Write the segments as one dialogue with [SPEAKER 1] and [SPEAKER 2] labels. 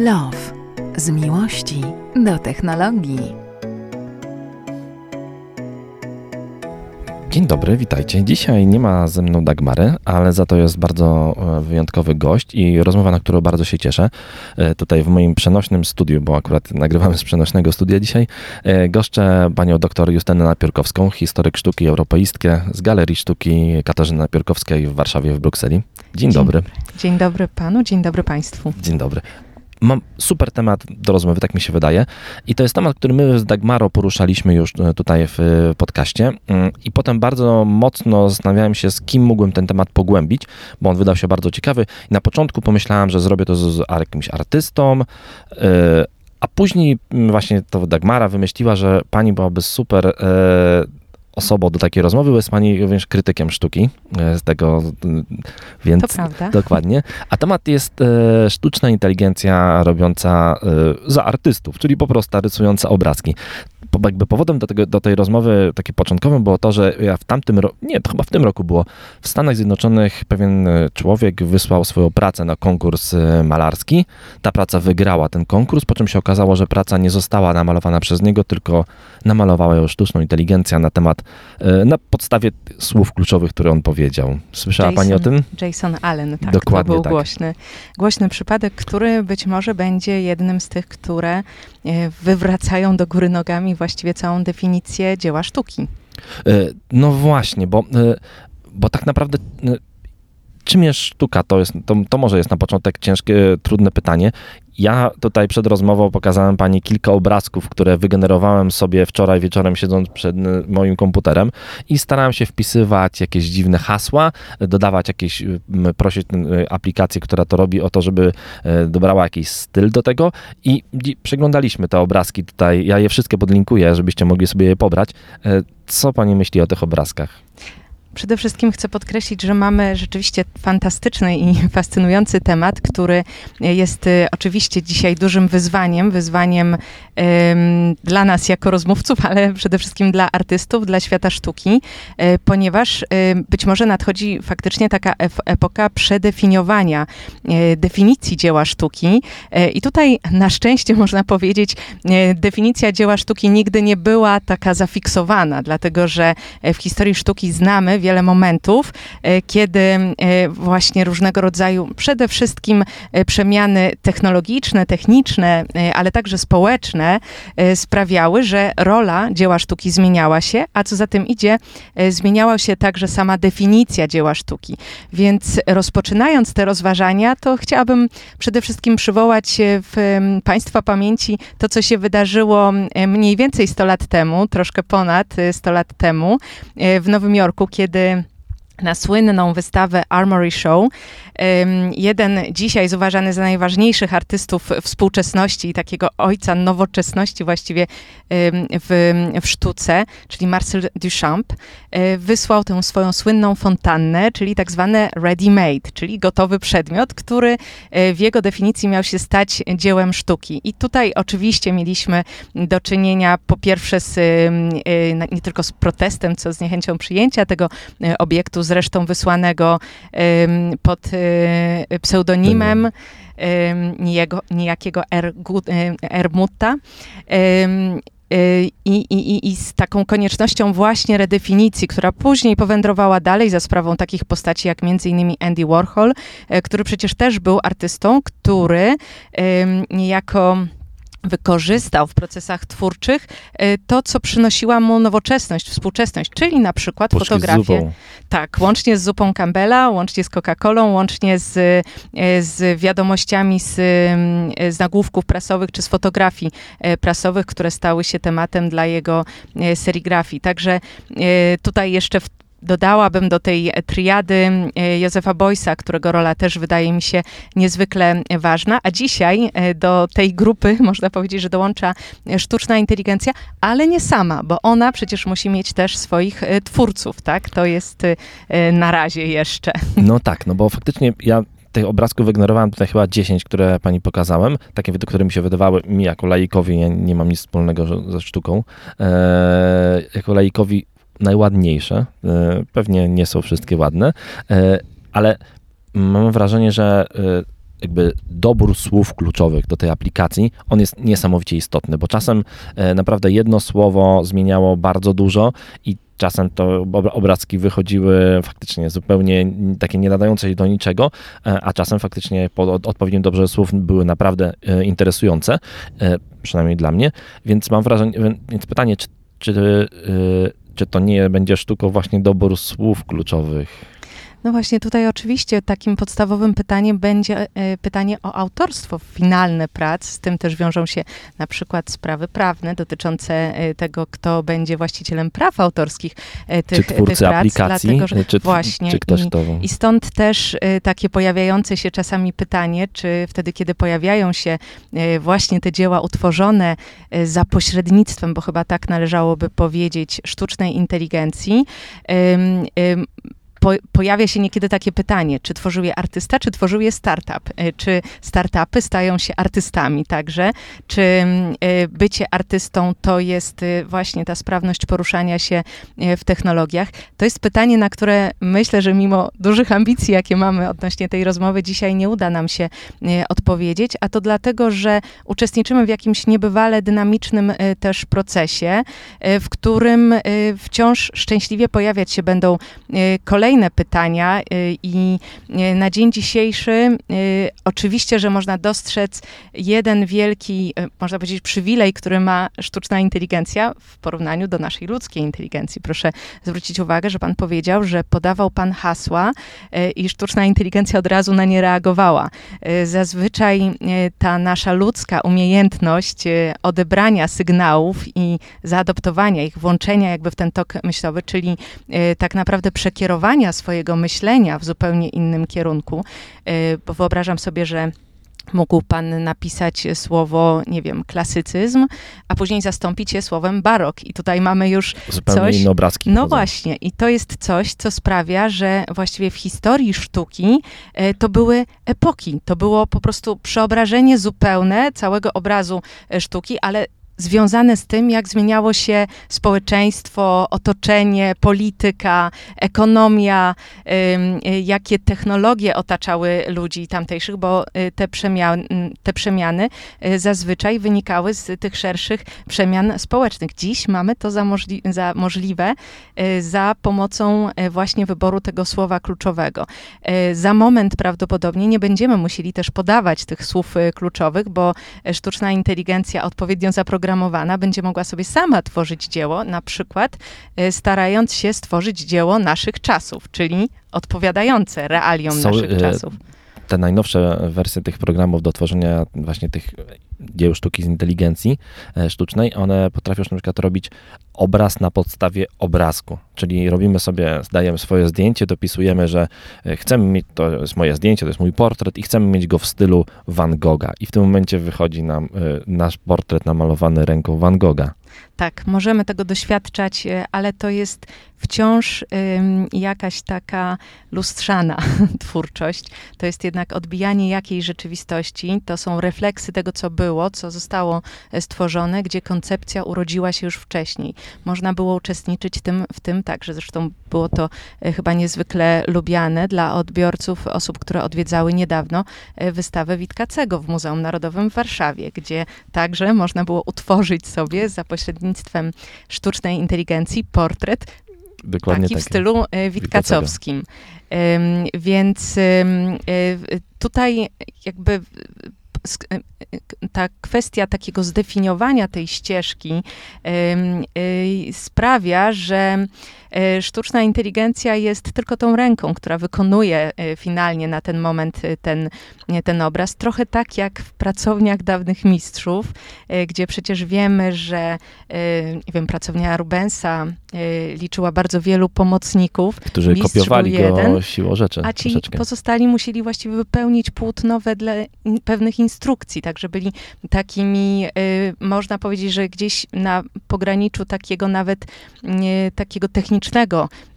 [SPEAKER 1] Love. Z miłości do technologii.
[SPEAKER 2] Dzień dobry, witajcie. Dzisiaj nie ma ze mną Dagmary, ale za to jest bardzo e, wyjątkowy gość i rozmowa, na którą bardzo się cieszę. E, tutaj w moim przenośnym studiu, bo akurat nagrywamy z przenośnego studia dzisiaj, e, goszczę panią doktor Justynę Napiórkowską, historyk sztuki europejskie z Galerii Sztuki Katarzyny Napiórkowskiej w Warszawie, w Brukseli. Dzień,
[SPEAKER 3] Dzień
[SPEAKER 2] dobry.
[SPEAKER 3] Dzień dobry panu, dzień dobry państwu.
[SPEAKER 2] Dzień dobry. Mam super temat do rozmowy, tak mi się wydaje. I to jest temat, który my z Dagmaro poruszaliśmy już e, tutaj w e, podcaście. Mm, I potem bardzo mocno zastanawiałem się, z kim mógłbym ten temat pogłębić, bo on wydał się bardzo ciekawy. I na początku pomyślałem, że zrobię to z, jakimś artystą, e, a później mm, właśnie to Dagmara wymyśliła, że pani byłaby super osobą do takiej rozmowy, bo jest pani również krytykiem sztuki z tego, więc
[SPEAKER 3] to prawda.
[SPEAKER 2] dokładnie. A temat jest e, sztuczna inteligencja robiąca e, za artystów, czyli po prostu rysująca obrazki jakby powodem do, tego, do tej rozmowy takim początkowym było to, że ja w tamtym roku, nie, to chyba w tym roku było, w Stanach Zjednoczonych pewien e, człowiek wysłał swoją pracę na konkurs e, malarski. Ta praca wygrała ten konkurs, po czym się okazało, że praca nie została namalowana przez niego, tylko namalowała ją sztuczną inteligencja na temat, e, na podstawie słów kluczowych, które on powiedział. Słyszała
[SPEAKER 3] Jason,
[SPEAKER 2] pani o tym?
[SPEAKER 3] Jason Allen, tak.
[SPEAKER 2] Dokładnie
[SPEAKER 3] to był
[SPEAKER 2] tak.
[SPEAKER 3] głośny, głośny przypadek, który być może będzie jednym z tych, które wywracają do góry nogami właściwie całą definicję dzieła sztuki.
[SPEAKER 2] E, no właśnie, bo, e, bo tak naprawdę e, czym jest sztuka? To, jest, to, to może jest na początek ciężkie, trudne pytanie. Ja tutaj przed rozmową pokazałem pani kilka obrazków, które wygenerowałem sobie wczoraj wieczorem siedząc przed moim komputerem i starałem się wpisywać jakieś dziwne hasła, dodawać jakieś, prosić aplikację, która to robi o to, żeby dobrała jakiś styl do tego i przeglądaliśmy te obrazki tutaj. Ja je wszystkie podlinkuję, żebyście mogli sobie je pobrać. Co pani myśli o tych obrazkach?
[SPEAKER 3] Przede wszystkim chcę podkreślić, że mamy rzeczywiście fantastyczny i fascynujący temat, który jest y, oczywiście dzisiaj dużym wyzwaniem, wyzwaniem dla nas jako rozmówców, ale przede wszystkim dla artystów, dla świata sztuki, y, ponieważ y, być może nadchodzi faktycznie taka epoka przedefiniowania definicji dzieła sztuki. I tutaj na szczęście można powiedzieć, definicja dzieła sztuki nigdy nie była taka zafiksowana, dlatego że w historii sztuki znamy wiele momentów, e, kiedy e, właśnie różnego rodzaju przede wszystkim e, przemiany technologiczne, techniczne, ale także społeczne sprawiały, że rola dzieła sztuki zmieniała się, a co za tym idzie, zmieniała się także sama definicja dzieła sztuki. Więc rozpoczynając te rozważania, to chciałabym przede wszystkim przywołać w Państwa pamięci to, co się wydarzyło mniej więcej 100 lat temu, troszkę ponad 100 lat temu w Nowym Jorku, kiedy de na słynną wystawę Armory Show. Jeden dzisiaj jest uważany za najważniejszych artystów współczesności i takiego ojca nowoczesności właściwie w, w sztuce, czyli Marcel Duchamp, e, wysłał tę swoją słynną fontannę, czyli tak zwane ready-made, czyli gotowy przedmiot, który e, w jego definicji miał się stać dziełem sztuki. I tutaj oczywiście mieliśmy do czynienia po pierwsze z, e, nie tylko z protestem, co z niechęcią przyjęcia tego obiektu, zresztą wysłanego pod pseudonimem niejakiego Ermutta. I, i, I z taką koniecznością właśnie redefinicji, która później powędrowała dalej za sprawą takich postaci jak innymi Andy Warhol, który przecież też był artystą, który niejako wykorzystał w procesach twórczych e, to, co przynosiła mu nowoczesność, współczesność, czyli na przykład
[SPEAKER 2] Puszki
[SPEAKER 3] fotografię. Tak, łącznie z zupą Campbella, łącznie z Coca-Colą, łącznie z, e, z wiadomościami z, z nagłówków prasowych czy z fotografii e, prasowych, które stały się tematem dla jego serigrafii. Także tutaj jeszcze w dodałabym do tej triady e, Józefa Boysa, którego rola też wydaje mi się niezwykle ważna, a dzisiaj e, do tej grupy można powiedzieć, że dołącza sztuczna inteligencja, ale nie sama, bo ona przecież musi mieć też swoich e, twórców, tak? To jest na razie jeszcze.
[SPEAKER 2] No tak, no bo faktycznie ja tych obrazków wygenerowałem tutaj chyba 10, które pani pokazałem, takie, które mi się wydawały, mi jako laikowi, ja nie mam nic wspólnego ze sztuką, e, jako laikowi najładniejsze. E, pewnie nie są wszystkie ładne, e, ale mam wrażenie, że e, jakby dobór słów kluczowych do tej aplikacji, on jest niesamowicie istotny, bo czasem naprawdę jedno słowo zmieniało bardzo dużo i czasem to obrazki wychodziły faktycznie zupełnie takie nie nadające się do niczego, a czasem faktycznie po odpowiednim dobrze słów były naprawdę interesujące, przynajmniej dla mnie, więc mam wrażenie, więc pytanie, czy, czy, czy to nie będzie sztuką właśnie doboru słów kluczowych?
[SPEAKER 3] No właśnie, tutaj oczywiście takim podstawowym pytaniem będzie e, pytanie o autorstwo finalne prac. Z tym też wiążą się na przykład sprawy prawne dotyczące e, tego, kto będzie właścicielem praw autorskich e, tych,
[SPEAKER 2] czy twórcy
[SPEAKER 3] tych prac.
[SPEAKER 2] aplikacji, dlatego, że czy, właśnie, czy ktoś
[SPEAKER 3] i,
[SPEAKER 2] to...
[SPEAKER 3] I stąd też takie pojawiające się czasami pytanie, czy wtedy, kiedy pojawiają się właśnie te dzieła utworzone za pośrednictwem, bo chyba tak należałoby powiedzieć, sztucznej inteligencji, po, pojawia się niekiedy takie pytanie, czy tworzył je artysta, czy tworzył je startup? E, czy startupy stają się artystami także? Czy mm, e, bycie artystą to jest e, właśnie ta sprawność poruszania się w technologiach? To jest pytanie, na które myślę, że mimo dużych ambicji, jakie mamy odnośnie tej rozmowy, dzisiaj nie uda nam się odpowiedzieć, a to dlatego, że uczestniczymy w jakimś niebywale dynamicznym też procesie, w którym wciąż szczęśliwie pojawiać się będą kolejne kolejne pytania y, i y, na dzień dzisiejszy y, oczywiście, że można dostrzec jeden wielki, można powiedzieć, przywilej, który ma sztuczna inteligencja w porównaniu do naszej ludzkiej inteligencji. Proszę zwrócić uwagę, że pan powiedział, że podawał pan hasła i sztuczna inteligencja od razu na nie reagowała. Zazwyczaj ta nasza ludzka umiejętność odebrania sygnałów i zaadoptowania ich, włączenia jakby w ten tok myślowy, czyli tak naprawdę przekierowania swojego myślenia w zupełnie innym kierunku, y, bo wyobrażam sobie, że mógł pan napisać słowo, nie wiem, klasycyzm, a później zastąpić je słowem barok. I tutaj mamy już
[SPEAKER 2] Zupełnie
[SPEAKER 3] coś...
[SPEAKER 2] inne obrazki.
[SPEAKER 3] No właśnie. I to jest coś, co sprawia, że właściwie w historii sztuki e, to były epoki. To było po prostu przeobrażenie zupełne całego obrazu e, sztuki, ale związane z tym, jak zmieniało się społeczeństwo, otoczenie, polityka, ekonomia, y, jakie technologie otaczały ludzi tamtejszych, bo y, te, przemian, te przemiany y, zazwyczaj wynikały z tych szerszych przemian społecznych. Dziś mamy to za, możli za możliwe za pomocą właśnie wyboru tego słowa kluczowego. Za moment prawdopodobnie nie będziemy musieli też podawać tych słów kluczowych, bo sztuczna inteligencja odpowiednio zaprogramowana zaprogramowana będzie mogła sobie sama tworzyć dzieło, na przykład y, starając się stworzyć dzieło naszych czasów, czyli odpowiadające realiom Są, naszych e, czasów.
[SPEAKER 2] Te najnowsze wersje tych programów do tworzenia właśnie tych dzieł sztuki z inteligencji e, sztucznej, one potrafią na przykład robić obraz na podstawie obrazku, czyli robimy sobie, zdajemy swoje zdjęcie, dopisujemy, że e, chcemy mieć, to jest moje zdjęcie, to jest mój portret i chcemy mieć go w stylu Van Gogha i w tym momencie wychodzi nam e, nasz portret namalowany ręką Van Gogha.
[SPEAKER 3] Tak, możemy tego doświadczać, ale to jest wciąż jakaś taka lustrzana twórczość. To jest jednak odbijanie jakiejś rzeczywistości, to są refleksy tego, co było, co zostało e, stworzone, gdzie koncepcja urodziła się już wcześniej. Można było uczestniczyć tym, w tym także, zresztą było to e, chyba niezwykle lubiane dla odbiorców, osób, które odwiedzały niedawno e, wystawę Witkacego w Muzeum Narodowym w Warszawie, gdzie także można było utworzyć sobie za pośrednictwem sztucznej inteligencji portret Dokładnie taki w stylu witkacowskim. Więc tutaj jakby E, ta kwestia takiego zdefiniowania tej ścieżki sprawia, że e, sztuczna inteligencja jest tylko tą ręką, która wykonuje e, finalnie na ten moment ten, ten obraz. Trochę tak jak w pracowniach dawnych mistrzów, gdzie przecież wiemy, że nie wiem, pracownia Rubensa liczyła bardzo wielu pomocników.
[SPEAKER 2] Którzy Mistrz kopiowali jeden, go siłą rzeczy.
[SPEAKER 3] A ci troszeczkę. pozostali musieli właściwie wypełnić płótno wedle pewnych instrukcji, także byli takimi, można powiedzieć, że gdzieś na pograniczu takiego nawet takiego technicznego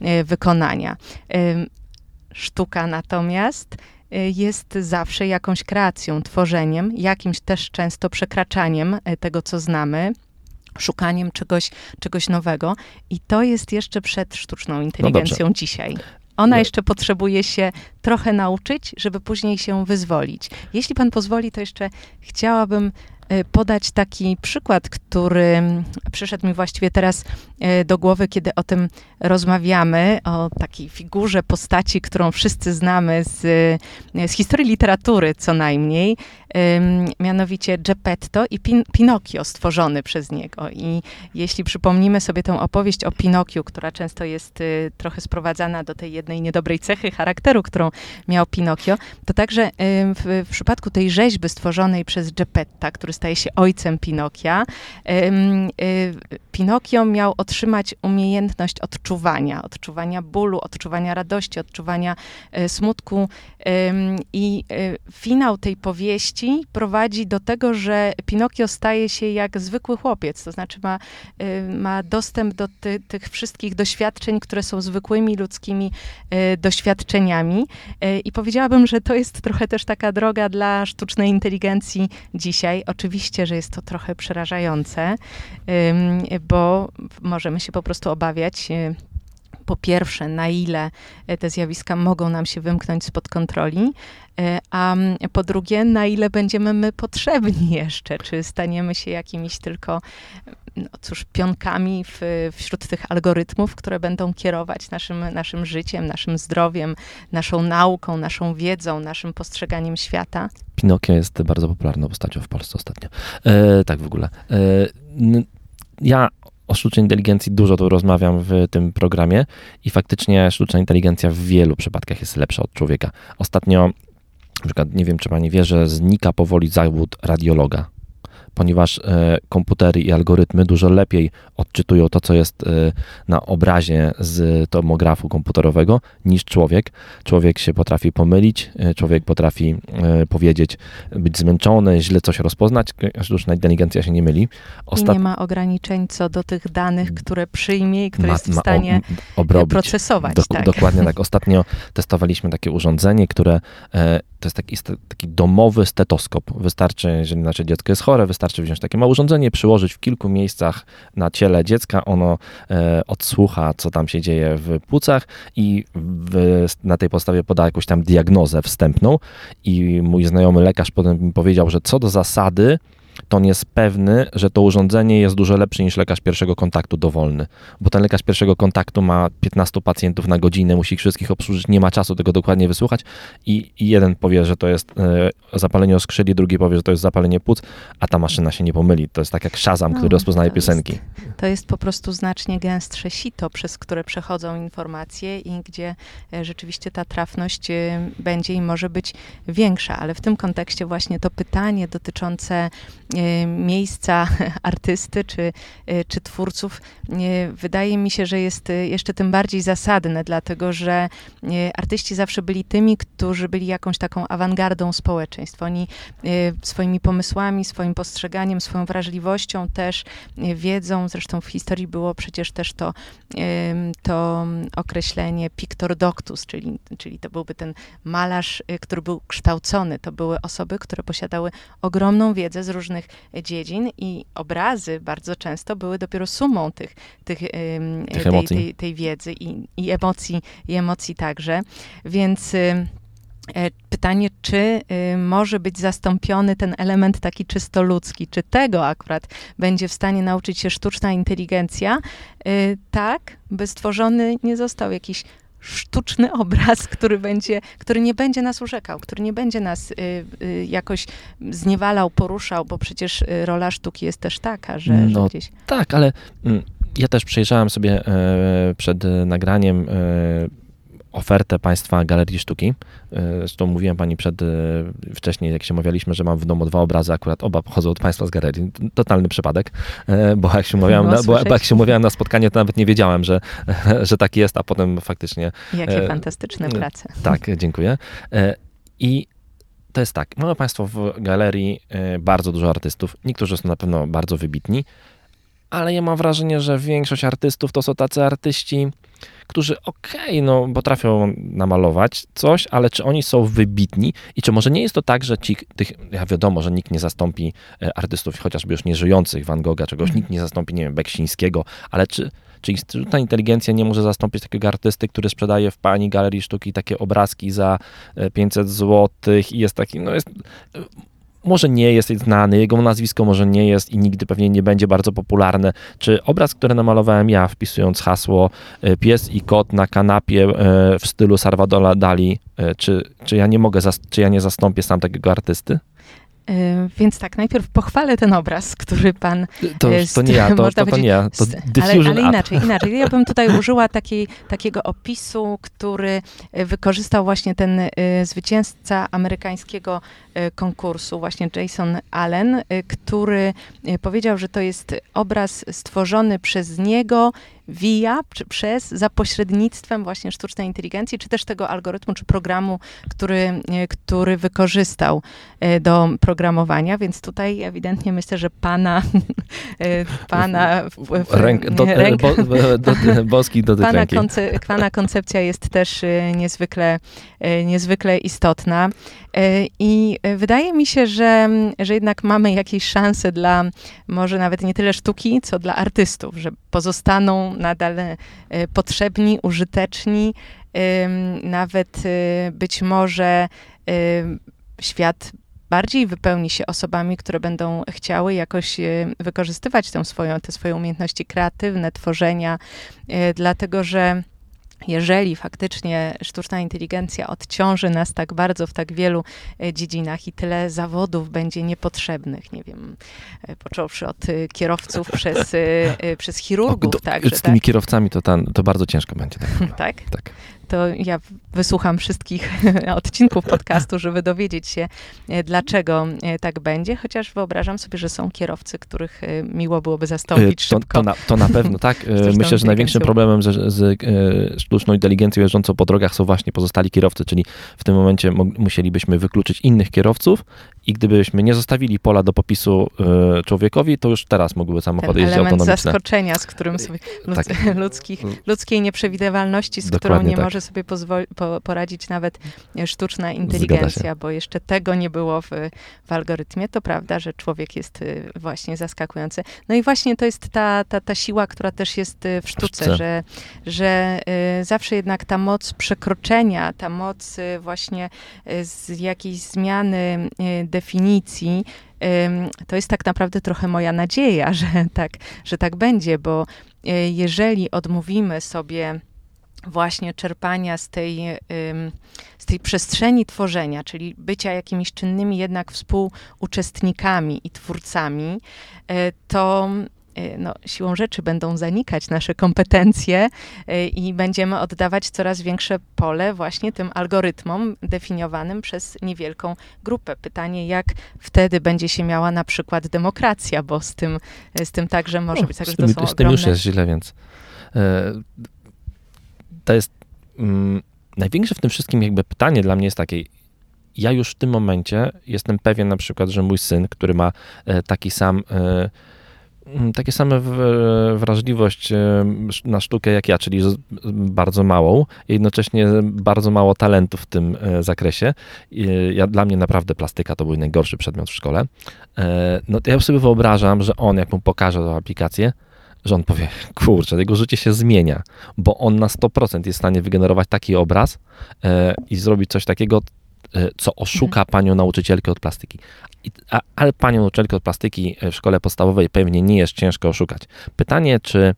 [SPEAKER 3] y, wykonania. Sztuka natomiast jest zawsze jakąś kreacją, tworzeniem, jakimś też często przekraczaniem tego, co znamy szukaniem czegoś, czegoś nowego. I to jest jeszcze przed sztuczną no inteligencją no dzisiaj. Ona jeszcze potrzebuje się trochę nauczyć, żeby później się wyzwolić. Jeśli pan pozwoli, to jeszcze chciałabym e, podać taki przykład, który przyszedł mi właściwie teraz e, do głowy, kiedy o tym rozmawiamy, o takiej figurze, postaci, którą wszyscy znamy z, e, z historii literatury co najmniej, mianowicie Geppetto i Pin Pinokio stworzony przez niego. I jeśli przypomnimy sobie tę opowieść o Pinokiu, która często jest y, trochę sprowadzana do tej jednej niedobrej cechy charakteru, którą miał Pinokio, to także w, w przypadku tej rzeźby stworzonej przez Geppetta, który staje się ojcem Pinokia, y, Pinokio miał otrzymać umiejętność odczuwania, odczuwania bólu, odczuwania radości, odczuwania y, smutku. I y, finał tej powieści prowadzi do tego, że Pinokio staje się jak zwykły chłopiec, to znaczy ma, ma dostęp do ty, tych wszystkich doświadczeń, które są zwykłymi ludzkimi doświadczeniami. I powiedziałabym, że to jest trochę też taka droga dla sztucznej inteligencji dzisiaj. Że jest to trochę przerażające, bo możemy się po prostu obawiać. y, Po pierwsze, na ile e, te zjawiska mogą nam się wymknąć spod kontroli, e, a po drugie, na ile będziemy my potrzebni jeszcze, czy staniemy się jakimiś tylko, no cóż, pionkami w, wśród tych algorytmów, które będą kierować naszym, naszym życiem, naszym zdrowiem, naszą nauką, naszą wiedzą, naszym postrzeganiem świata.
[SPEAKER 2] Pinokio jest bardzo popularną postacią w Polsce ostatnio. E, tak w ogóle. E, ja o sztucznej inteligencji dużo tu rozmawiam w tym programie i faktycznie sztuczna inteligencja w wielu przypadkach jest lepsza od człowieka. Ostatnio, na przykład, nie wiem czy pani wie, że znika powoli zawód radiologa, ponieważ e, komputery i algorytmy dużo lepiej odczytują to, co jest e, na obrazie z tomografu komputerowego niż człowiek. Człowiek się potrafi pomylić, e, człowiek potrafi powiedzieć, być zmęczony, źle coś rozpoznać. Sztuczna inteligencja się nie myli.
[SPEAKER 3] I nie ma ograniczeń co do tych danych, które przyjmie i które
[SPEAKER 2] ma-
[SPEAKER 3] jest w stanie
[SPEAKER 2] ob- obrobić.
[SPEAKER 3] procesować.
[SPEAKER 2] Dok-
[SPEAKER 3] tak.
[SPEAKER 2] Dokładnie tak. Ostatnio testowaliśmy takie urządzenie, które to jest taki, taki domowy stetoskop. Wystarczy, jeżeli nasze dziecko jest chore, wystarczy wziąć takie małe urządzenie, przyłożyć w kilku miejscach na ciele dziecka. Ono e, odsłucha, co tam się dzieje w płucach i w, na tej podstawie poda jakąś tam diagnozę wstępną. I mój znajomy lekarz potem mi powiedział, że co do zasady, to on jest pewny, że to urządzenie jest dużo lepsze niż lekarz pierwszego kontaktu dowolny. Bo ten lekarz pierwszego kontaktu ma 15 pacjentów na godzinę, musi ich wszystkich obsłużyć, nie ma czasu tego dokładnie wysłuchać i, i jeden powie, że to jest e, zapalenie oskrzyli, drugi powie, że to jest zapalenie płuc, a ta maszyna się nie pomyli. To jest tak jak Shazam,
[SPEAKER 3] No,
[SPEAKER 2] który rozpoznaje
[SPEAKER 3] to jest-
[SPEAKER 2] piosenki.
[SPEAKER 3] To jest po prostu znacznie gęstsze sito, przez które przechodzą informacje i gdzie e, rzeczywiście ta trafność e, będzie i może być większa. Ale w tym kontekście właśnie to pytanie dotyczące miejsca artysty czy, e, czy twórców e, wydaje mi się, że jest e, jeszcze tym bardziej zasadne, dlatego że e, artyści zawsze byli tymi, którzy byli jakąś taką awangardą społeczeństwa. Oni e, swoimi pomysłami, swoim postrzeganiem, swoją wrażliwością też e, wiedzą, zresztą w historii było przecież też to, to określenie pictor doctus, czyli, czyli to byłby ten malarz, który był kształcony. To były osoby, które posiadały ogromną wiedzę z różnych e, dziedzin i obrazy bardzo często były dopiero sumą tych, tych,
[SPEAKER 2] Tych
[SPEAKER 3] tej, tej, tej wiedzy i, i emocji, i emocji także. Więc ym, e, pytanie, czy y, może być zastąpiony ten element taki czysto ludzki, czy tego akurat będzie w stanie nauczyć się sztuczna inteligencja, y, tak, by stworzony nie został jakiś sztuczny obraz, który, będzie, który nie będzie nas urzekał, który nie będzie nas y, y, jakoś zniewalał, poruszał, bo przecież y, rola sztuki jest też taka, że,
[SPEAKER 2] No,
[SPEAKER 3] że gdzieś...
[SPEAKER 2] Tak, ale mm, ja też przejrzałem sobie e, przed nagraniem e, ofertę Państwa Galerii Sztuki. E, Zresztą mówiłem Pani przed, e, wcześniej, jak się umawialiśmy, że mam w domu dwa obrazy, akurat oba pochodzą od Państwa z galerii. Totalny przypadek, e, bo jak się umawiałem,
[SPEAKER 3] Miło
[SPEAKER 2] na, bo, bo jak się umawiałem na spotkanie, to nawet nie wiedziałem, że, że tak jest, a potem faktycznie
[SPEAKER 3] Jakie
[SPEAKER 2] e,
[SPEAKER 3] fantastyczne prace.
[SPEAKER 2] tak, dziękuję. E, I to jest tak, mamy Państwo w galerii bardzo dużo artystów. Niektórzy są na pewno bardzo wybitni, ale ja mam wrażenie, że większość artystów to są tacy artyści, którzy okej, no potrafią namalować coś, ale czy oni są wybitni i czy może nie jest to tak, że ci, tych, ja wiadomo, że nikt nie zastąpi e, artystów chociażby już nieżyjących, Van Gogha, czegoś,
[SPEAKER 3] Mhm.
[SPEAKER 2] nikt nie zastąpi, nie wiem, Beksińskiego, ale czy, Czy sztuczna inteligencja nie może zastąpić takiego artysty, który sprzedaje w pani galerii sztuki takie obrazki za 500 zł i jest taki, no jest może nie jest znany, jego nazwisko może nie jest i nigdy pewnie nie będzie bardzo popularne. Czy obraz, który namalowałem ja, wpisując hasło e, pies i kot na kanapie e, w stylu Salvadora Dali, e, czy, czy ja nie mogę, czy ja nie zastąpię sam takiego artysty?
[SPEAKER 3] Więc tak, najpierw pochwalę ten obraz, który pan...
[SPEAKER 2] To, to nie ja, to, to, to nie ja, to
[SPEAKER 3] ale, ale inaczej, inaczej. Ja bym tutaj użyła takiej, takiego opisu, który wykorzystał właśnie ten zwycięzca amerykańskiego konkursu, właśnie Jason Allen, który powiedział, że to jest obraz stworzony przez niego via, przez, za pośrednictwem właśnie sztucznej inteligencji, czy też tego algorytmu, czy programu, który, e, który wykorzystał e, do programowania, więc tutaj ewidentnie myślę, że pana, e, pana
[SPEAKER 2] ręk, do, ręk, bo, do, boski dotyk
[SPEAKER 3] pana, konce, pana koncepcja jest też niezwykle, niezwykle istotna. I wydaje mi się, że, że jednak mamy jakieś szanse dla może nawet nie tyle sztuki, co dla artystów, że pozostaną nadal e, potrzebni, użyteczni, nawet e, być może świat bardziej wypełni się osobami, które będą chciały jakoś e, wykorzystywać tę swoją, te swoje umiejętności kreatywne, tworzenia, dlatego że jeżeli faktycznie sztuczna inteligencja odciąży nas tak bardzo w tak wielu e, dziedzinach i tyle zawodów będzie niepotrzebnych, nie wiem, e, począwszy od e, kierowców przez, przez chirurgów. O, do,
[SPEAKER 2] także, z tymi tak? kierowcami to, tam, to bardzo ciężko będzie.
[SPEAKER 3] Tak? tak? tak to ja wysłucham wszystkich odcinków podcastu, żeby dowiedzieć się, e, dlaczego e, tak będzie, chociaż wyobrażam sobie, że są kierowcy, których e, miło byłoby zastąpić
[SPEAKER 2] to. To na, to na pewno, tak. Myślę, że największym problemem z, z sztuczną inteligencją jeżdżącą po drogach są właśnie pozostali kierowcy, czyli w tym momencie musielibyśmy wykluczyć innych kierowców i gdybyśmy nie zostawili pola do popisu człowiekowi, to już teraz mogłyby samochody Ten jeździć autonomiczne.
[SPEAKER 3] zaskoczenia, z którym sobie ludz, tak. ludzkich, ludzkiej nieprzewidywalności, z Dokładnie którą nie tak. może sobie po, poradzić nawet sztuczna inteligencja, bo jeszcze tego nie było w, w algorytmie. To prawda, że człowiek jest y, właśnie zaskakujący. No i właśnie to jest ta, ta, ta siła, która też jest y, w sztuce, że, że y, zawsze jednak ta moc przekroczenia, ta moc właśnie z jakiejś zmiany definicji, to jest tak naprawdę trochę moja nadzieja, że tak, że tak będzie, bo jeżeli odmówimy sobie właśnie czerpania z tej, z tej przestrzeni tworzenia, czyli bycia jakimiś czynnymi jednak współuczestnikami i twórcami, e, to e, no, siłą rzeczy będą zanikać nasze kompetencje e, i będziemy oddawać coraz większe pole właśnie tym algorytmom definiowanym przez niewielką grupę. Pytanie, jak wtedy będzie się miała na przykład demokracja, bo z tym, z tym także może no, być tak, że to są
[SPEAKER 2] Z tym już jest źle, więc to jest mm, największe w tym wszystkim jakby pytanie dla mnie jest takie, ja już w tym momencie jestem pewien na przykład, że mój syn, który ma e, taki sam e, takie same wrażliwość e, na sztukę jak ja, czyli bardzo małą, jednocześnie bardzo mało talentu w tym zakresie. Ja, dla mnie naprawdę plastyka to był najgorszy przedmiot w szkole. No ja sobie wyobrażam, że on, jak mu pokaże tę aplikację, że on powie, kurczę, jego życie się zmienia, bo on na 100% jest w stanie wygenerować taki obraz e, i zrobić coś takiego, e, co oszuka mhm. panią nauczycielkę od plastyki. A, ale panią nauczycielkę od plastyki w szkole podstawowej pewnie nie jest ciężko oszukać. Pytanie, czy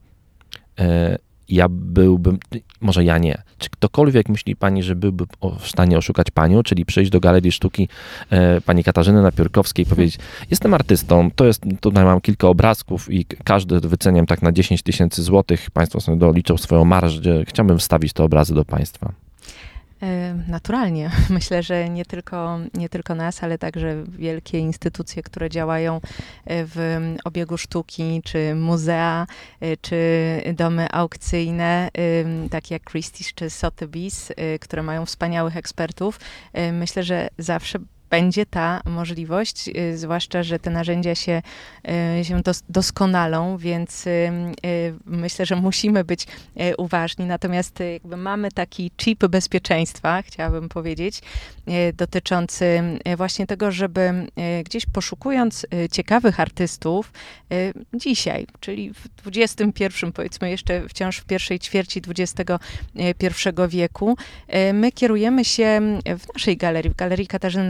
[SPEAKER 2] e, ja byłbym, może ja nie. Czy ktokolwiek myśli pani, że byłby w stanie oszukać panią, czyli przyjść do galerii sztuki e, pani Katarzyny Napiórkowskiej i powiedzieć, jestem artystą, to jest, tutaj mam kilka obrazków i każdy wyceniam tak na 10 tysięcy złotych, państwo sobie doliczą swoją marżę, chciałbym wstawić te obrazy do państwa.
[SPEAKER 3] E, naturalnie. Myślę, że nie tylko, nie tylko nas, ale także wielkie instytucje, które działają e, w obiegu sztuki, czy muzea, e, czy domy aukcyjne, takie jak Christie's czy Sotheby's, które mają wspaniałych ekspertów. Myślę, że zawsze będzie ta możliwość, y, zwłaszcza, że te narzędzia się, y, się dos, doskonalą, więc y, myślę, że musimy być uważni. Natomiast jakby mamy taki chip bezpieczeństwa, chciałabym powiedzieć, dotyczący właśnie tego, żeby gdzieś poszukując ciekawych artystów dzisiaj, czyli w XXI, powiedzmy jeszcze wciąż w pierwszej ćwierci XXI wieku, my kierujemy się w naszej galerii, w Galerii Katarzyny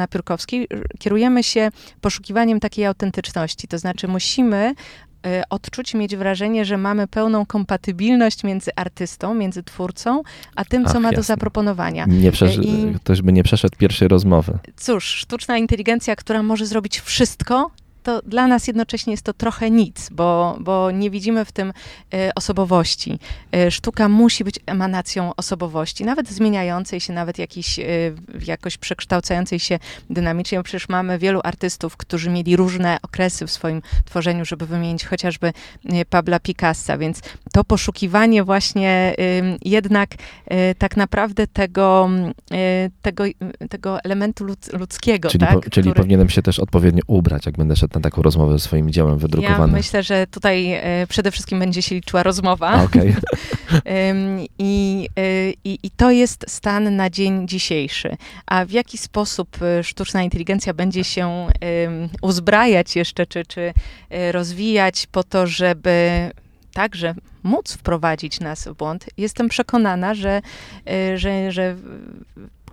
[SPEAKER 3] Kierujemy się poszukiwaniem takiej autentyczności. To znaczy musimy e, odczuć, mieć wrażenie, że mamy pełną kompatybilność między artystą, między twórcą, a tym, co Ach, ma jasne. do zaproponowania.
[SPEAKER 2] Nie przeż- I, ktoś by nie przeszedł pierwszej rozmowy.
[SPEAKER 3] Cóż, sztuczna inteligencja, która może zrobić wszystko, to dla nas jednocześnie jest to trochę nic, bo, bo nie widzimy w tym e, osobowości. E, sztuka musi być emanacją osobowości, nawet zmieniającej się, nawet jakiś, e, jakoś przekształcającej się dynamicznie. Przecież mamy wielu artystów, którzy mieli różne okresy w swoim tworzeniu, żeby wymienić chociażby Pabla Picassa, więc to poszukiwanie właśnie jednak tak naprawdę tego, tego, tego elementu ludzkiego.
[SPEAKER 2] Czyli,
[SPEAKER 3] tak?
[SPEAKER 2] po, czyli Który... powinienem się też odpowiednio ubrać, jak będę szedł na taką rozmowę ze swoim dziełem wydrukowanym?
[SPEAKER 3] Ja myślę, że tutaj e, przede wszystkim będzie się liczyła rozmowa.
[SPEAKER 2] Okay.
[SPEAKER 3] I, e, i, I to jest stan na dzień dzisiejszy. A w jaki sposób e, sztuczna inteligencja będzie się uzbrajać jeszcze, czy, czy rozwijać po to, żeby także móc wprowadzić nas w błąd. Jestem przekonana, że, że, że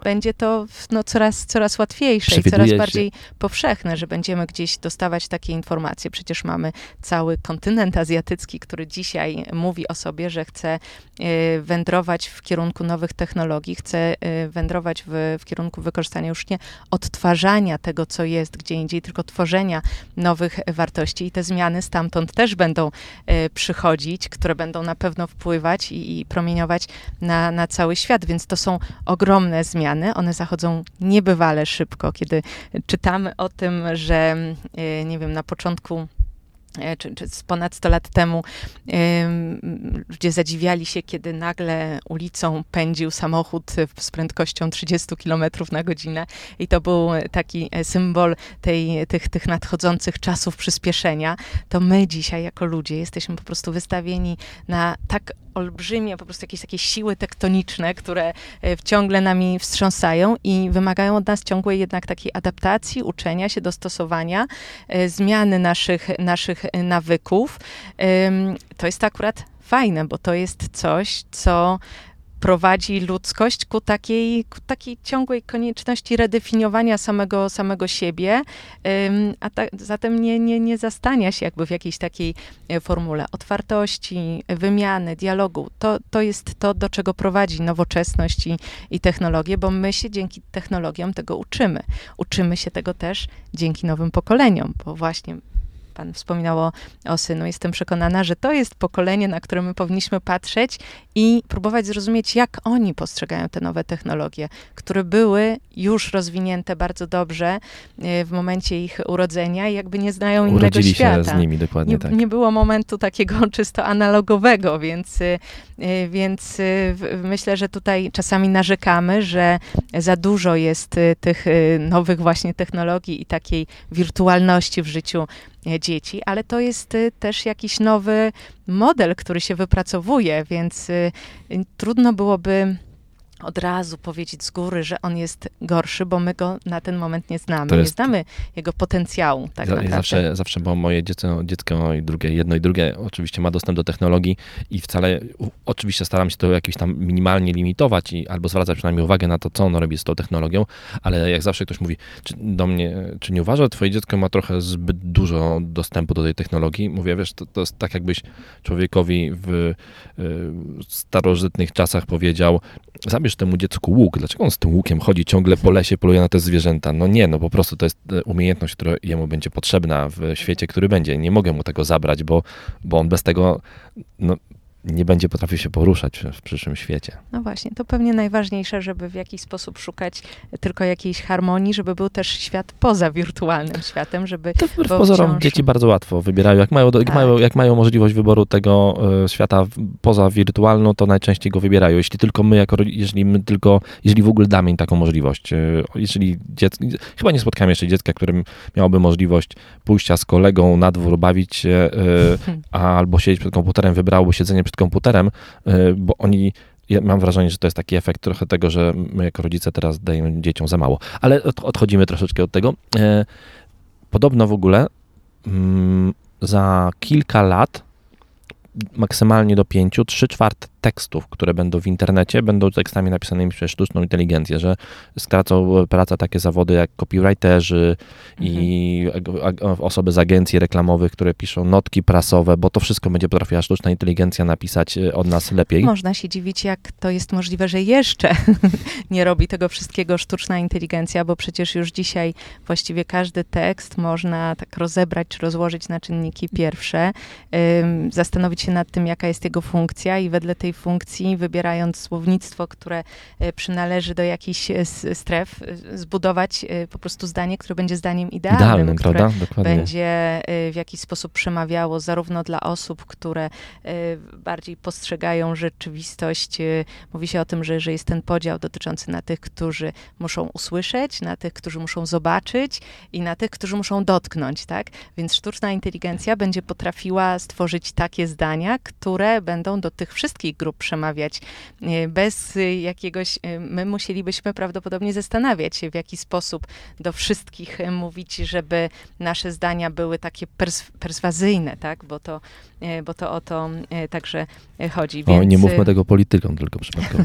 [SPEAKER 3] będzie to no, coraz, coraz łatwiejsze i coraz bardziej powszechne, że będziemy gdzieś dostawać takie informacje. Przecież mamy cały kontynent azjatycki, który dzisiaj mówi o sobie, że chce e, wędrować w kierunku nowych technologii, chce e, wędrować w, w kierunku wykorzystania już nie odtwarzania tego, co jest gdzie indziej, tylko tworzenia nowych wartości. I te zmiany stamtąd też będą e, przychodzić, które będą na pewno wpływać i, i promieniować na, na cały świat. Więc to są ogromne zmiany zmiany. One zachodzą niebywale szybko, kiedy czytamy o tym, że e, nie wiem, na początku e, czy, czy ponad 100 lat temu ludzie zadziwiali się, kiedy nagle ulicą pędził samochód z prędkością 30 km na godzinę. I to był taki symbol tej, tych, tych nadchodzących czasów przyspieszenia, to my dzisiaj jako ludzie jesteśmy po prostu wystawieni na tak olbrzymie po prostu jakieś takie siły tektoniczne, które e, ciągle nami wstrząsają i wymagają od nas ciągłej jednak takiej adaptacji, uczenia się, dostosowania, e, zmiany naszych, naszych nawyków. To jest akurat fajne, bo to jest coś, co prowadzi ludzkość ku takiej, ku takiej ciągłej konieczności redefiniowania samego, samego siebie, a ta, zatem nie, nie, nie zastania się jakby w jakiejś takiej e, formule otwartości, wymiany, dialogu. To, to jest to, do czego prowadzi nowoczesność i, i technologie, bo my się dzięki technologiom tego uczymy. Uczymy się tego też dzięki nowym pokoleniom, bo właśnie Pan wspominał o, o synu. Jestem przekonana, że to jest pokolenie, na które my powinniśmy patrzeć i próbować zrozumieć, jak oni postrzegają te nowe technologie, które były już rozwinięte bardzo dobrze e, w momencie ich urodzenia i jakby nie znają Urodzili innego świata.
[SPEAKER 2] Się z nimi, dokładnie
[SPEAKER 3] nie,
[SPEAKER 2] tak.
[SPEAKER 3] Nie było momentu takiego czysto analogowego, więc, e, więc e, myślę, że tutaj czasami narzekamy, że za dużo jest tych nowych właśnie technologii i takiej wirtualności w życiu dzieci, ale to jest też jakiś nowy model, który się wypracowuje, więc trudno byłoby od razu powiedzieć z góry, że on jest gorszy, bo my go na ten moment nie znamy. Jest... Nie znamy jego potencjału. Tak
[SPEAKER 2] ja, zawsze, zawsze, bo moje dziecko, dziecko i drugie, jedno i drugie oczywiście ma dostęp do technologii i wcale, oczywiście staram się to jakiś tam minimalnie limitować i albo zwracać przynajmniej uwagę na to, co ono robi z tą technologią, ale jak zawsze ktoś mówi czy, do mnie, czy nie uważa, że twoje dziecko ma trochę zbyt dużo dostępu do tej technologii? Mówię, wiesz, to, to jest tak jakbyś człowiekowi w y, starożytnych czasach powiedział, zabierz zabierz temu dziecku łuk, dlaczego on z tym łukiem chodzi ciągle po lesie, poluje na te zwierzęta? No nie, no po prostu to jest e, umiejętność, która jemu będzie potrzebna w świecie, który będzie. Nie mogę mu tego zabrać, bo, bo on bez tego no, nie będzie potrafił się poruszać w przyszłym świecie.
[SPEAKER 3] No właśnie, to pewnie najważniejsze, żeby w jakiś sposób szukać tylko jakiejś harmonii, żeby był też świat poza wirtualnym światem, żeby...
[SPEAKER 2] To wbrew pozorom wciąż... dzieci bardzo łatwo wybierają. Jak mają, jak, tak. mają, jak mają możliwość wyboru tego e, świata poza wirtualną, to najczęściej go wybierają. Jeśli tylko my, jako, jeżeli my tylko, jeżeli w ogóle damy im taką możliwość. E, jeżeli dziecko, chyba nie spotkałem jeszcze dziecka, którym miałoby możliwość pójścia z kolegą na dwór, bawić się, e, albo siedzieć przed komputerem, wybrałoby siedzenie przed komputerem, bo oni ja mam wrażenie, że to jest taki efekt trochę tego, że my jako rodzice teraz dajemy dzieciom za mało. Ale odchodzimy troszeczkę od tego. Podobno w ogóle mm, za kilka lat, maksymalnie do pięciu, trzy czwarte tekstów, które będą w internecie, będą tekstami napisanymi przez sztuczną inteligencję, że stracą pracę takie zawody jak copywriterzy mhm. i osoby z agencji reklamowych, które piszą notki prasowe, bo to wszystko będzie potrafiła sztuczna inteligencja napisać e, od nas lepiej.
[SPEAKER 3] Można się dziwić, jak to jest możliwe, że jeszcze nie robi tego wszystkiego sztuczna inteligencja, bo przecież już dzisiaj właściwie każdy tekst można tak rozebrać czy rozłożyć na czynniki pierwsze, zastanowić się nad tym, jaka jest jego funkcja i wedle tej funkcji, wybierając słownictwo, które e, przynależy do jakichś e, stref, e, zbudować po prostu zdanie, które będzie zdaniem idealnym, Idealnym które prawda? Dokładnie. będzie w jakiś sposób przemawiało zarówno dla osób, które bardziej postrzegają rzeczywistość. Mówi się o tym, że, że jest ten podział dotyczący na tych, którzy muszą usłyszeć, na tych, którzy muszą zobaczyć i na tych, którzy muszą dotknąć, tak? Więc sztuczna inteligencja będzie potrafiła stworzyć takie zdania, które będą do tych wszystkich grup przemawiać. E, bez jakiegoś, e, my musielibyśmy prawdopodobnie zastanawiać się, w jaki sposób do wszystkich e, mówić, żeby nasze zdania były takie pers perswazyjne, tak? Bo to, bo to o to także chodzi.
[SPEAKER 2] Więc... O, nie mówmy tego politykom tylko przypadkowo.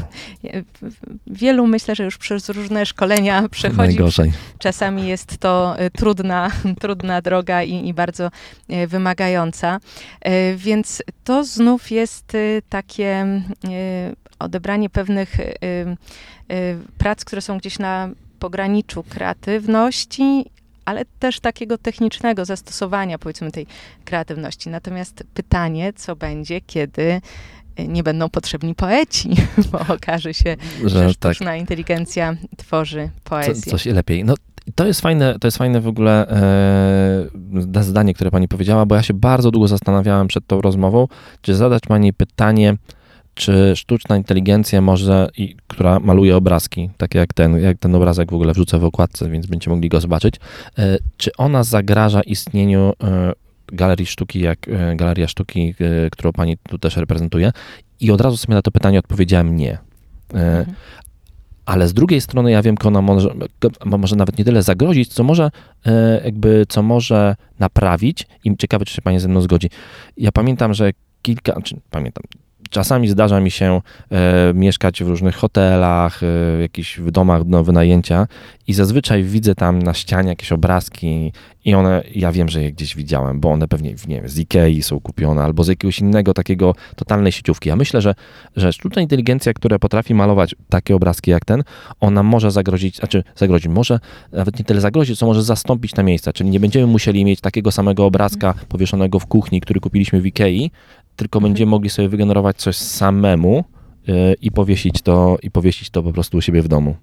[SPEAKER 3] Wielu myślę, że już przez różne szkolenia przechodzi. Najgorzej. Czasami jest to trudna, trudna droga i, i bardzo wymagająca. Więc to znów jest takie odebranie pewnych y, y, prac, które są gdzieś na pograniczu kreatywności, ale też takiego technicznego zastosowania, powiedzmy, tej kreatywności. Natomiast pytanie, co będzie, kiedy nie będą potrzebni poeci, bo okaże się, że, że tak. sztuczna tak. inteligencja tworzy poezję.
[SPEAKER 2] Co, coś lepiej. No, to jest fajne, to jest fajne w ogóle e, zdanie, które pani powiedziała, bo ja się bardzo długo zastanawiałem przed tą rozmową, czy zadać pani pytanie, czy sztuczna inteligencja może, i, która maluje obrazki, takie jak ten, jak ten obrazek w ogóle wrzucę w okładce, więc będziecie mogli go zobaczyć, e, czy ona zagraża istnieniu e, galerii sztuki, jak e, Galeria Sztuki, którą pani tu też reprezentuje? I od razu sobie na to pytanie odpowiedziałem nie. Mhm. Ale z drugiej strony ja wiem, że ona może, może nawet nie tyle zagrozić, co może jakby, co może naprawić i ciekawe, czy się pani ze mną zgodzi. Ja pamiętam, że kilka, czy pamiętam, Czasami zdarza mi się e, mieszkać w różnych hotelach, e, jakichś w domach do wynajęcia i zazwyczaj widzę tam na ścianie jakieś obrazki i one, ja wiem, że je gdzieś widziałem, bo one pewnie, nie wiem, z Ikei są kupione albo z jakiegoś innego takiego totalnej sieciówki. Ja myślę, że, że sztuczna inteligencja, która potrafi malować takie obrazki jak ten, ona może zagrozić, znaczy zagrozić, może nawet nie tyle zagrozić, co może zastąpić na miejsca, czyli nie będziemy musieli mieć takiego samego obrazka powieszonego w kuchni, który kupiliśmy w Ikei, tylko mhm. będziemy mogli sobie wygenerować coś samemu yy, i powiesić to i powiesić to po prostu u siebie w domu.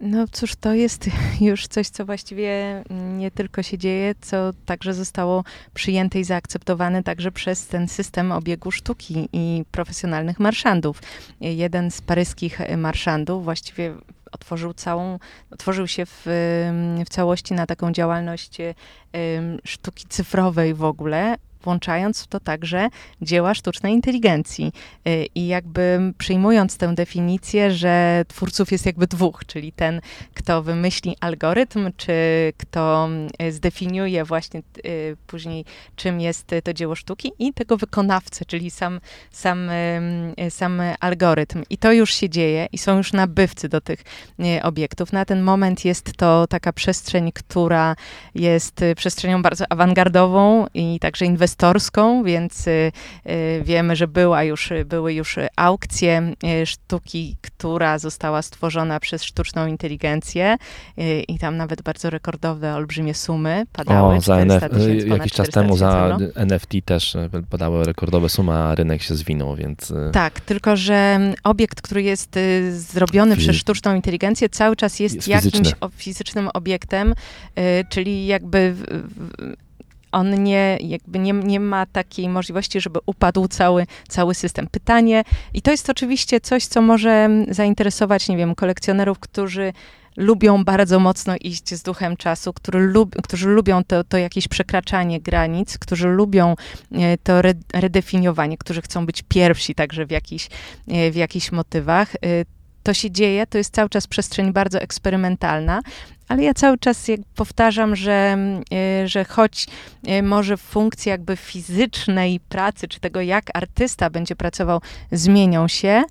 [SPEAKER 3] No cóż, to jest już coś, co właściwie nie tylko się dzieje, co także zostało przyjęte i zaakceptowane także przez ten system obiegu sztuki i profesjonalnych marszandów. Jeden z paryskich marszandów właściwie otworzył całą, otworzył się w, w całości na taką działalność sztuki cyfrowej w ogóle, włączając w to także dzieła sztucznej inteligencji. Y, I jakby przyjmując tę definicję, że twórców jest jakby dwóch, czyli ten, kto wymyśli algorytm, czy kto y, zdefiniuje właśnie y, później, czym jest to dzieło sztuki, i tego wykonawcę, czyli sam, sam, sam algorytm. I to już się dzieje i są już nabywcy do tych obiektów. Na ten moment jest to taka przestrzeń, która jest przestrzenią bardzo awangardową i także inwestycyjną inwestorską, więc y, y, wiemy, że była już, były już aukcje y, sztuki, która została stworzona przez sztuczną inteligencję i tam nawet bardzo rekordowe, olbrzymie sumy padały.
[SPEAKER 2] O, za
[SPEAKER 3] 400
[SPEAKER 2] NF,
[SPEAKER 3] tysięcy, ponad
[SPEAKER 2] jakiś czas
[SPEAKER 3] 400
[SPEAKER 2] temu za
[SPEAKER 3] tysięcy, no.
[SPEAKER 2] NFT też podały rekordowe sumy, a rynek się zwinął, więc
[SPEAKER 3] Tak, tylko że obiekt, który jest zrobiony przez sztuczną inteligencję, cały czas jest,
[SPEAKER 2] Jest
[SPEAKER 3] jakimś
[SPEAKER 2] fizyczny.
[SPEAKER 3] fizycznym obiektem, czyli jakby on nie, jakby nie, nie ma takiej możliwości, żeby upadł cały, cały system. Pytanie, i to jest oczywiście coś, co może zainteresować, nie wiem, kolekcjonerów, którzy lubią bardzo mocno iść z duchem czasu, który lub, którzy lubią to, to jakieś przekraczanie granic, którzy lubią e, to re, redefiniowanie, którzy chcą być pierwsi także w jakichś, e, w jakichś motywach. E, To się dzieje, to jest cały czas przestrzeń bardzo eksperymentalna, ale ja cały czas jak powtarzam, że, e, że choć e, może funkcje jakby fizycznej pracy, czy tego jak artysta będzie pracował, zmienią się,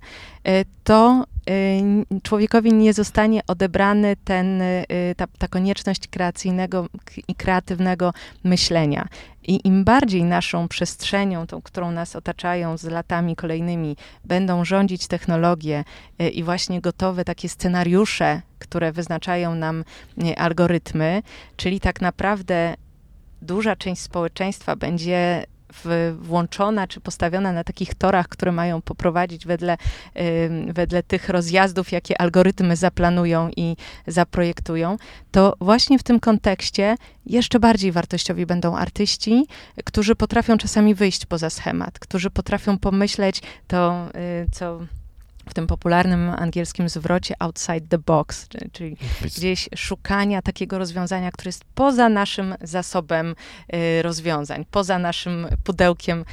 [SPEAKER 3] e, to człowiekowi nie zostanie odebrany ten, ta, ta konieczność kreacyjnego i kreatywnego myślenia. I im bardziej naszą przestrzenią, tą, którą nas otaczają z latami kolejnymi, będą rządzić technologie i właśnie gotowe takie scenariusze, które wyznaczają nam algorytmy, czyli tak naprawdę duża część społeczeństwa będzie włączona czy postawiona na takich torach, które mają poprowadzić wedle, wedle tych rozjazdów, jakie algorytmy zaplanują i zaprojektują, to właśnie w tym kontekście jeszcze bardziej wartościowi będą artyści, którzy potrafią czasami wyjść poza schemat, którzy potrafią pomyśleć to, y, co w tym popularnym angielskim zwrocie outside the box, czy- czyli gdzieś szukania takiego rozwiązania, które jest poza naszym zasobem y, rozwiązań, poza naszym pudełkiem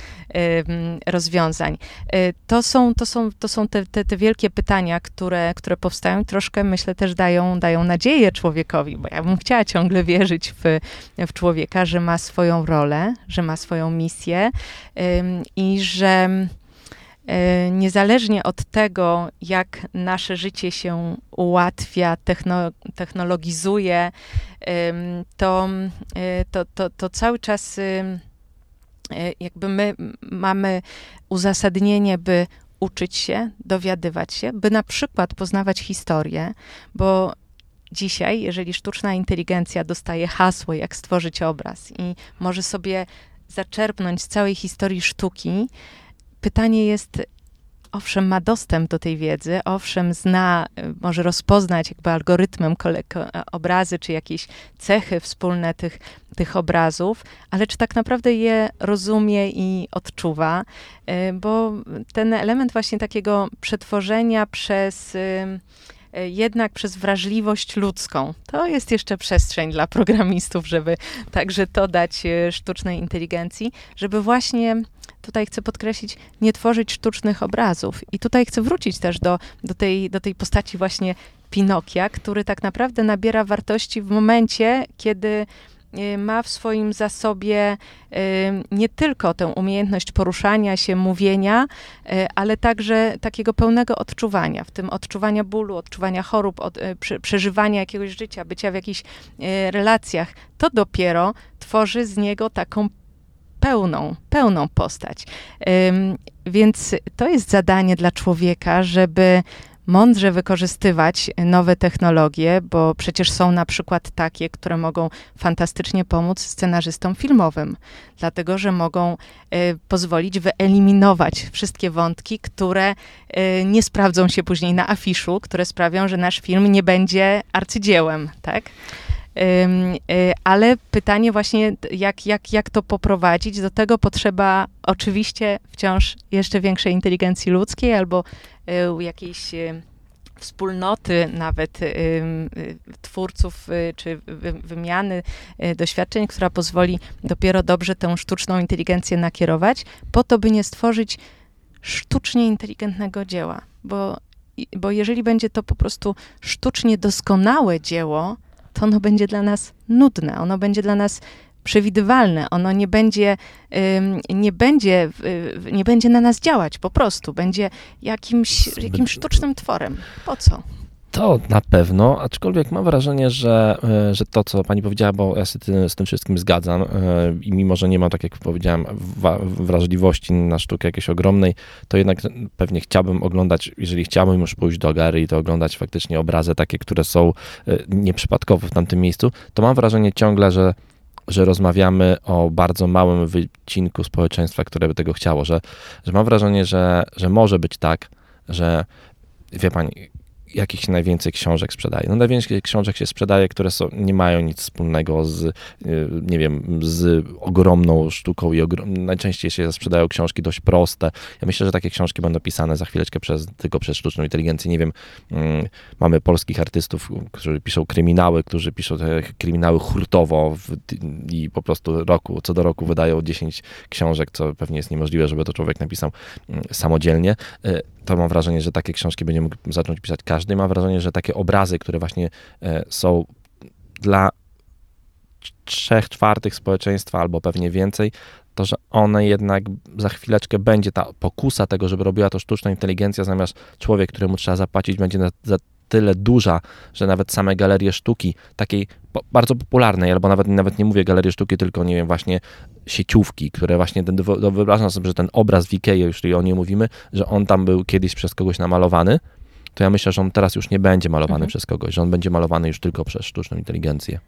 [SPEAKER 3] rozwiązań. Y, to są, to są, to są te, te, te wielkie pytania, które, które powstają i troszkę, myślę, też dają, dają nadzieję człowiekowi, bo ja bym chciała ciągle wierzyć w, w człowieka, że ma swoją rolę, że ma swoją misję i że niezależnie od tego, jak nasze życie się ułatwia, techno, technologizuje, to, e, to, to, to cały czas em, e, jakby my mamy uzasadnienie, by uczyć się, dowiadywać się, by na przykład poznawać historię, bo dzisiaj, jeżeli sztuczna inteligencja dostaje hasło, jak stworzyć obraz i może sobie zaczerpnąć z całej historii sztuki, pytanie jest, owszem, ma dostęp do tej wiedzy, owszem, zna, może rozpoznać jakby algorytmem obrazy, czy jakieś cechy wspólne tych, tych obrazów, ale czy tak naprawdę je rozumie i odczuwa, Y, bo ten element właśnie takiego przetworzenia przez... y, y, jednak przez wrażliwość ludzką. To jest jeszcze przestrzeń dla programistów, żeby także to dać sztucznej inteligencji, żeby właśnie tutaj chcę podkreślić, nie tworzyć sztucznych obrazów. I tutaj chcę wrócić też do, do, tej, do tej postaci właśnie Pinokia, który tak naprawdę nabiera wartości w momencie, kiedy y, ma w swoim zasobie y, nie tylko tę umiejętność poruszania się, mówienia, y, ale także takiego pełnego odczuwania, w tym odczuwania bólu, odczuwania chorób, od, prze, przeżywania jakiegoś życia, bycia w jakichś relacjach. To dopiero tworzy z niego taką pełną, pełną postać. Więc to jest zadanie dla człowieka, żeby mądrze wykorzystywać nowe technologie, bo przecież są na przykład takie, które mogą fantastycznie pomóc scenarzystom filmowym, dlatego że mogą y, pozwolić wyeliminować wszystkie wątki, które y, nie sprawdzą się później na afiszu, które sprawią, że nasz film nie będzie arcydziełem, tak? Y, ale pytanie właśnie, jak, jak, jak to poprowadzić, do tego potrzeba oczywiście wciąż jeszcze większej inteligencji ludzkiej albo y, jakiejś y, wspólnoty nawet twórców czy wy, wymiany doświadczeń, która pozwoli dopiero dobrze tę sztuczną inteligencję nakierować, po to, by nie stworzyć sztucznie inteligentnego dzieła. Bo, bo jeżeli będzie to po prostu sztucznie doskonałe dzieło, to ono będzie dla nas nudne, ono będzie dla nas przewidywalne, ono nie będzie, nie będzie, nie będzie na nas działać po prostu, będzie jakimś, jakimś sztucznym tworem. Po co?
[SPEAKER 2] To na pewno, aczkolwiek mam wrażenie, że, e, że to, co pani powiedziała, bo ja się z tym wszystkim zgadzam e, i mimo, że nie mam, tak jak powiedziałem, wrażliwości na sztukę jakiejś ogromnej, to jednak pewnie chciałbym oglądać, jeżeli chciałbym już pójść do galerii, to oglądać faktycznie obrazy takie, które są e, nieprzypadkowo w tamtym miejscu, to mam wrażenie ciągle, że że rozmawiamy o bardzo małym wycinku społeczeństwa, które by tego chciało, że, że mam wrażenie, że, że może być tak, że wie pani, jakich najwięcej książek sprzedaje. No najwięcej książek się sprzedaje, które są, nie mają nic wspólnego z, y, nie wiem, z ogromną sztuką i ogrom, najczęściej się sprzedają książki dość proste. Ja myślę, że takie książki będą pisane za chwileczkę przez, tylko przez sztuczną inteligencję. Nie wiem, mm, mamy polskich artystów, którzy piszą kryminały, którzy piszą te kryminały hurtowo w, i po prostu roku, co do roku wydają 10 książek, co pewnie jest niemożliwe, żeby to człowiek napisał mm, samodzielnie. To mam wrażenie, że takie książki będzie mógł zacząć pisać każdy. Mam wrażenie, że takie obrazy, które właśnie e, są dla trzech czwartych społeczeństwa albo pewnie więcej, to że one jednak za chwileczkę będzie ta pokusa tego, żeby robiła to sztuczna inteligencja, zamiast człowiek, któremu trzeba zapłacić, będzie na, za tyle duża, że nawet same galerie sztuki, takiej bardzo popularnej, albo nawet, nawet nie mówię galerie sztuki, tylko nie wiem, właśnie sieciówki, które właśnie, ten, wyobrażam sobie, że ten obraz w Ikei, jeżeli o niej mówimy, że on tam był kiedyś przez kogoś namalowany, to ja myślę, że on teraz już nie będzie malowany mhm. przez kogoś, że on będzie malowany już tylko przez sztuczną inteligencję.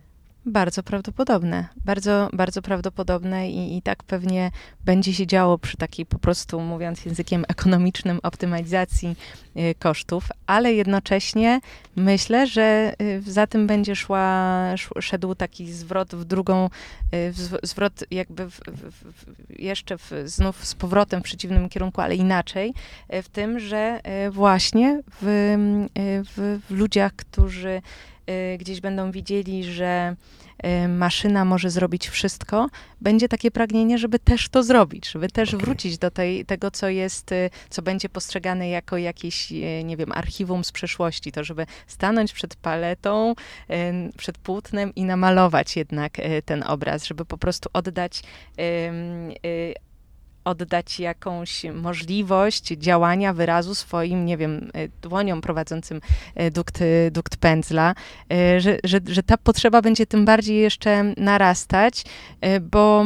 [SPEAKER 3] Bardzo prawdopodobne. Bardzo, bardzo prawdopodobne i, i tak pewnie będzie się działo przy takiej po prostu, mówiąc językiem ekonomicznym, optymalizacji y, kosztów, ale jednocześnie myślę, że y, za tym będzie szła, szedł taki zwrot w drugą, y, zwrot jakby w, w, jeszcze w, znów z powrotem w przeciwnym kierunku, ale inaczej, w tym, że właśnie w, w, w ludziach, którzy Y, gdzieś będą widzieli, że y, maszyna może zrobić wszystko, będzie takie pragnienie, żeby też to zrobić, żeby też okay. wrócić do tej, tego, co jest, y, co będzie postrzegane jako jakieś, nie wiem, archiwum z przeszłości, to żeby stanąć przed paletą, przed płótnem i namalować jednak ten obraz, żeby po prostu oddać oddać jakąś możliwość działania, wyrazu swoim, nie wiem, e, dłoniom prowadzącym e, dukt, dukt pędzla, że, że, że ta potrzeba będzie tym bardziej jeszcze narastać, bo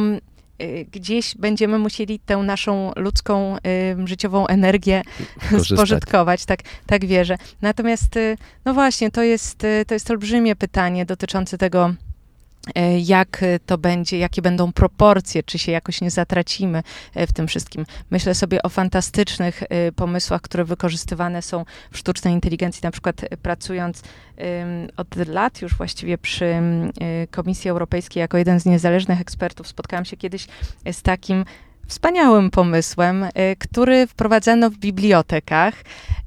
[SPEAKER 3] gdzieś będziemy musieli tę naszą ludzką, życiową energię spożytkować, tak, tak wierzę. Natomiast, no właśnie, to jest, to jest olbrzymie pytanie dotyczące tego, jak to będzie, jakie będą proporcje, czy się jakoś nie zatracimy e, w tym wszystkim. Myślę sobie o fantastycznych e, pomysłach, które wykorzystywane są w sztucznej inteligencji, na przykład pracując od lat już właściwie przy Komisji Europejskiej jako jeden z niezależnych ekspertów. Spotkałam się kiedyś z takim wspaniałym pomysłem, y, który wprowadzano w bibliotekach.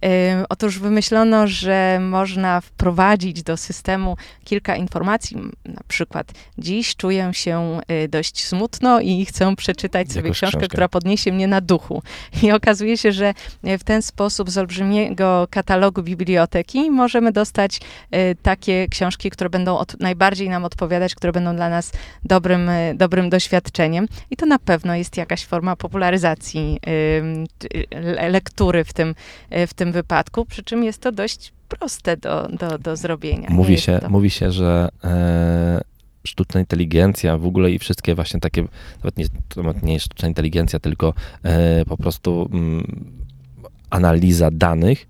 [SPEAKER 3] Y, otóż wymyślono, że można wprowadzić do systemu kilka informacji, na przykład dziś czuję się y, dość smutno i chcę przeczytać sobie książkę, książkę, która podniesie mnie na duchu. I okazuje się, że w ten sposób z olbrzymiego katalogu biblioteki możemy dostać takie książki, które będą od, najbardziej nam odpowiadać, które będą dla nas dobrym, dobrym doświadczeniem. I to na pewno jest jakaś forma popularyzacji lektury w tym, w tym wypadku, przy czym jest to dość proste do, do, do zrobienia.
[SPEAKER 2] Mówi się, to... mówi się, że e, sztuczna inteligencja w ogóle i wszystkie właśnie takie, nawet nie, nawet nie sztuczna inteligencja, tylko e, po prostu mm, analiza danych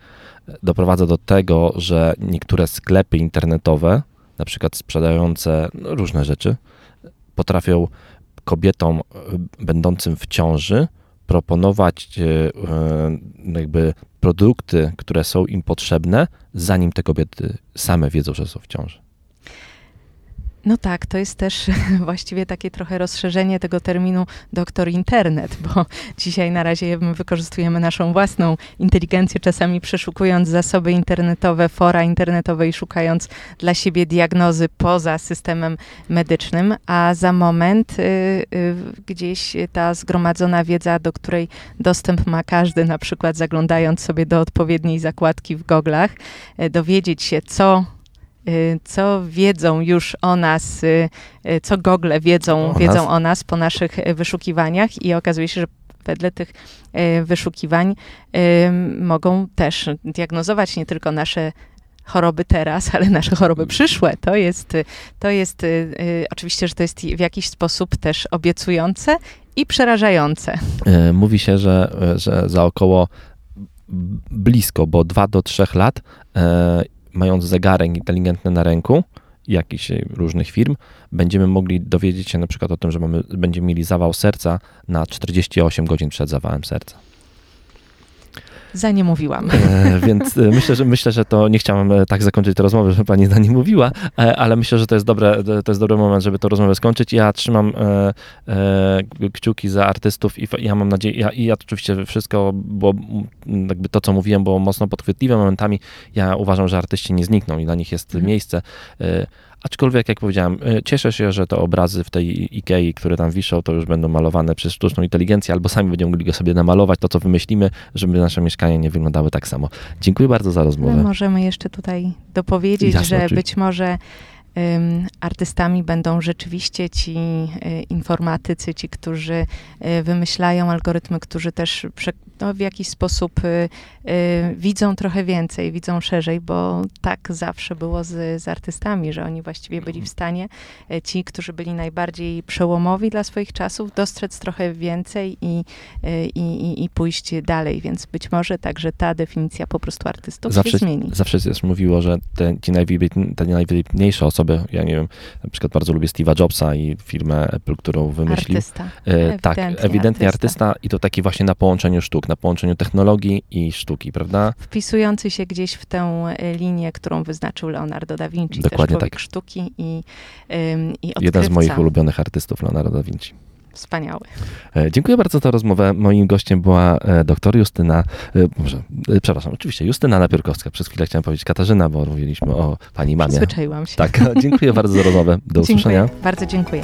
[SPEAKER 2] doprowadza do tego, że niektóre sklepy internetowe, na przykład sprzedające no, różne rzeczy, potrafią kobietom e, będącym w ciąży proponować e, e, jakby produkty, które są im potrzebne, zanim te kobiety same wiedzą, że są w ciąży.
[SPEAKER 3] No tak, to jest też właściwie takie trochę rozszerzenie tego terminu doktor internet, bo dzisiaj na razie my wykorzystujemy naszą własną inteligencję, czasami przeszukując zasoby internetowe, fora internetowe i szukając dla siebie diagnozy poza systemem medycznym, a za moment y, y, gdzieś ta zgromadzona wiedza, do której dostęp ma każdy, na przykład zaglądając sobie do odpowiedniej zakładki w goglach, y, dowiedzieć się, co co wiedzą już o nas, y, y, co Google wiedzą, o wiedzą nas. o nas po naszych wyszukiwaniach i okazuje się, że wedle tych wyszukiwań mogą też diagnozować nie tylko nasze choroby teraz, ale nasze choroby przyszłe. To jest, to jest y, oczywiście, że to jest w jakiś sposób też obiecujące i przerażające.
[SPEAKER 2] Mówi się, że, że za około blisko, bo 2 do 3 lat, e, mając zegarek inteligentny na ręku, jakichś różnych firm, będziemy mogli dowiedzieć się na przykład o tym, że mamy, będziemy mieli zawał serca na 48 godzin przed zawałem serca.
[SPEAKER 3] Za nie mówiłam.
[SPEAKER 2] E, więc e, myślę, że myślę, że to nie chciałam e, tak zakończyć tę rozmowę, że pani za nie mówiła, e, ale myślę, że to jest, dobre, to jest dobry moment, żeby tę rozmowę skończyć. Ja trzymam e, e, kciuki za artystów i ja mam nadzieję, ja, i ja oczywiście wszystko było, jakby to, co mówiłem, było mocno podchwytliwe momentami. Ja uważam, że artyści nie znikną i dla nich jest mhm. miejsce. Aczkolwiek, jak powiedziałem, e, cieszę się, że te obrazy w tej Ikei, które tam wiszą, to już będą malowane przez sztuczną inteligencję, albo sami będziemy mogli go sobie namalować, to co wymyślimy, żeby nasze mieszkania nie wyglądały tak samo. Dziękuję bardzo za rozmowę.
[SPEAKER 3] My możemy jeszcze tutaj dopowiedzieć, Jasne, że oczywiście. być może artystami będą rzeczywiście ci e, informatycy, ci, którzy e, wymyślają algorytmy, którzy też no, w jakiś sposób y, y, widzą trochę więcej, widzą szerzej, bo tak zawsze było z, z artystami, że oni właściwie byli w stanie, y, ci, którzy byli najbardziej przełomowi dla swoich czasów, dostrzec trochę więcej i, i, i, i pójść dalej, więc być może także ta definicja po prostu artystów zawsze, się zmieni.
[SPEAKER 2] Zawsze się też mówiło, że te, te najwybitniejsze osoby, ja nie wiem, na przykład bardzo lubię Steve'a Jobsa i firmę Apple, którą wymyślił.
[SPEAKER 3] Artysta. E,
[SPEAKER 2] tak, ewidentnie artysta. artysta i to taki właśnie na połączeniu sztuk, na połączeniu technologii i sztuki, prawda?
[SPEAKER 3] Wpisujący się gdzieś w tę e, linię, którą wyznaczył Leonardo da Vinci, Dokładnie też tak. sztuki i, i odkrywca.
[SPEAKER 2] Jeden z moich ulubionych artystów, Leonardo da Vinci.
[SPEAKER 3] Wspaniały.
[SPEAKER 2] E, dziękuję bardzo za rozmowę. Moim gościem była e, doktor Justyna, może, przepraszam, oczywiście Justyna Napiórkowska. Przez chwilę chciałem powiedzieć Katarzyna, bo mówiliśmy o pani mamie.
[SPEAKER 3] Przyzwyczaiłam się.
[SPEAKER 2] Tak, dziękuję bardzo za rozmowę. Do usłyszenia.
[SPEAKER 3] Dziękuję, bardzo dziękuję.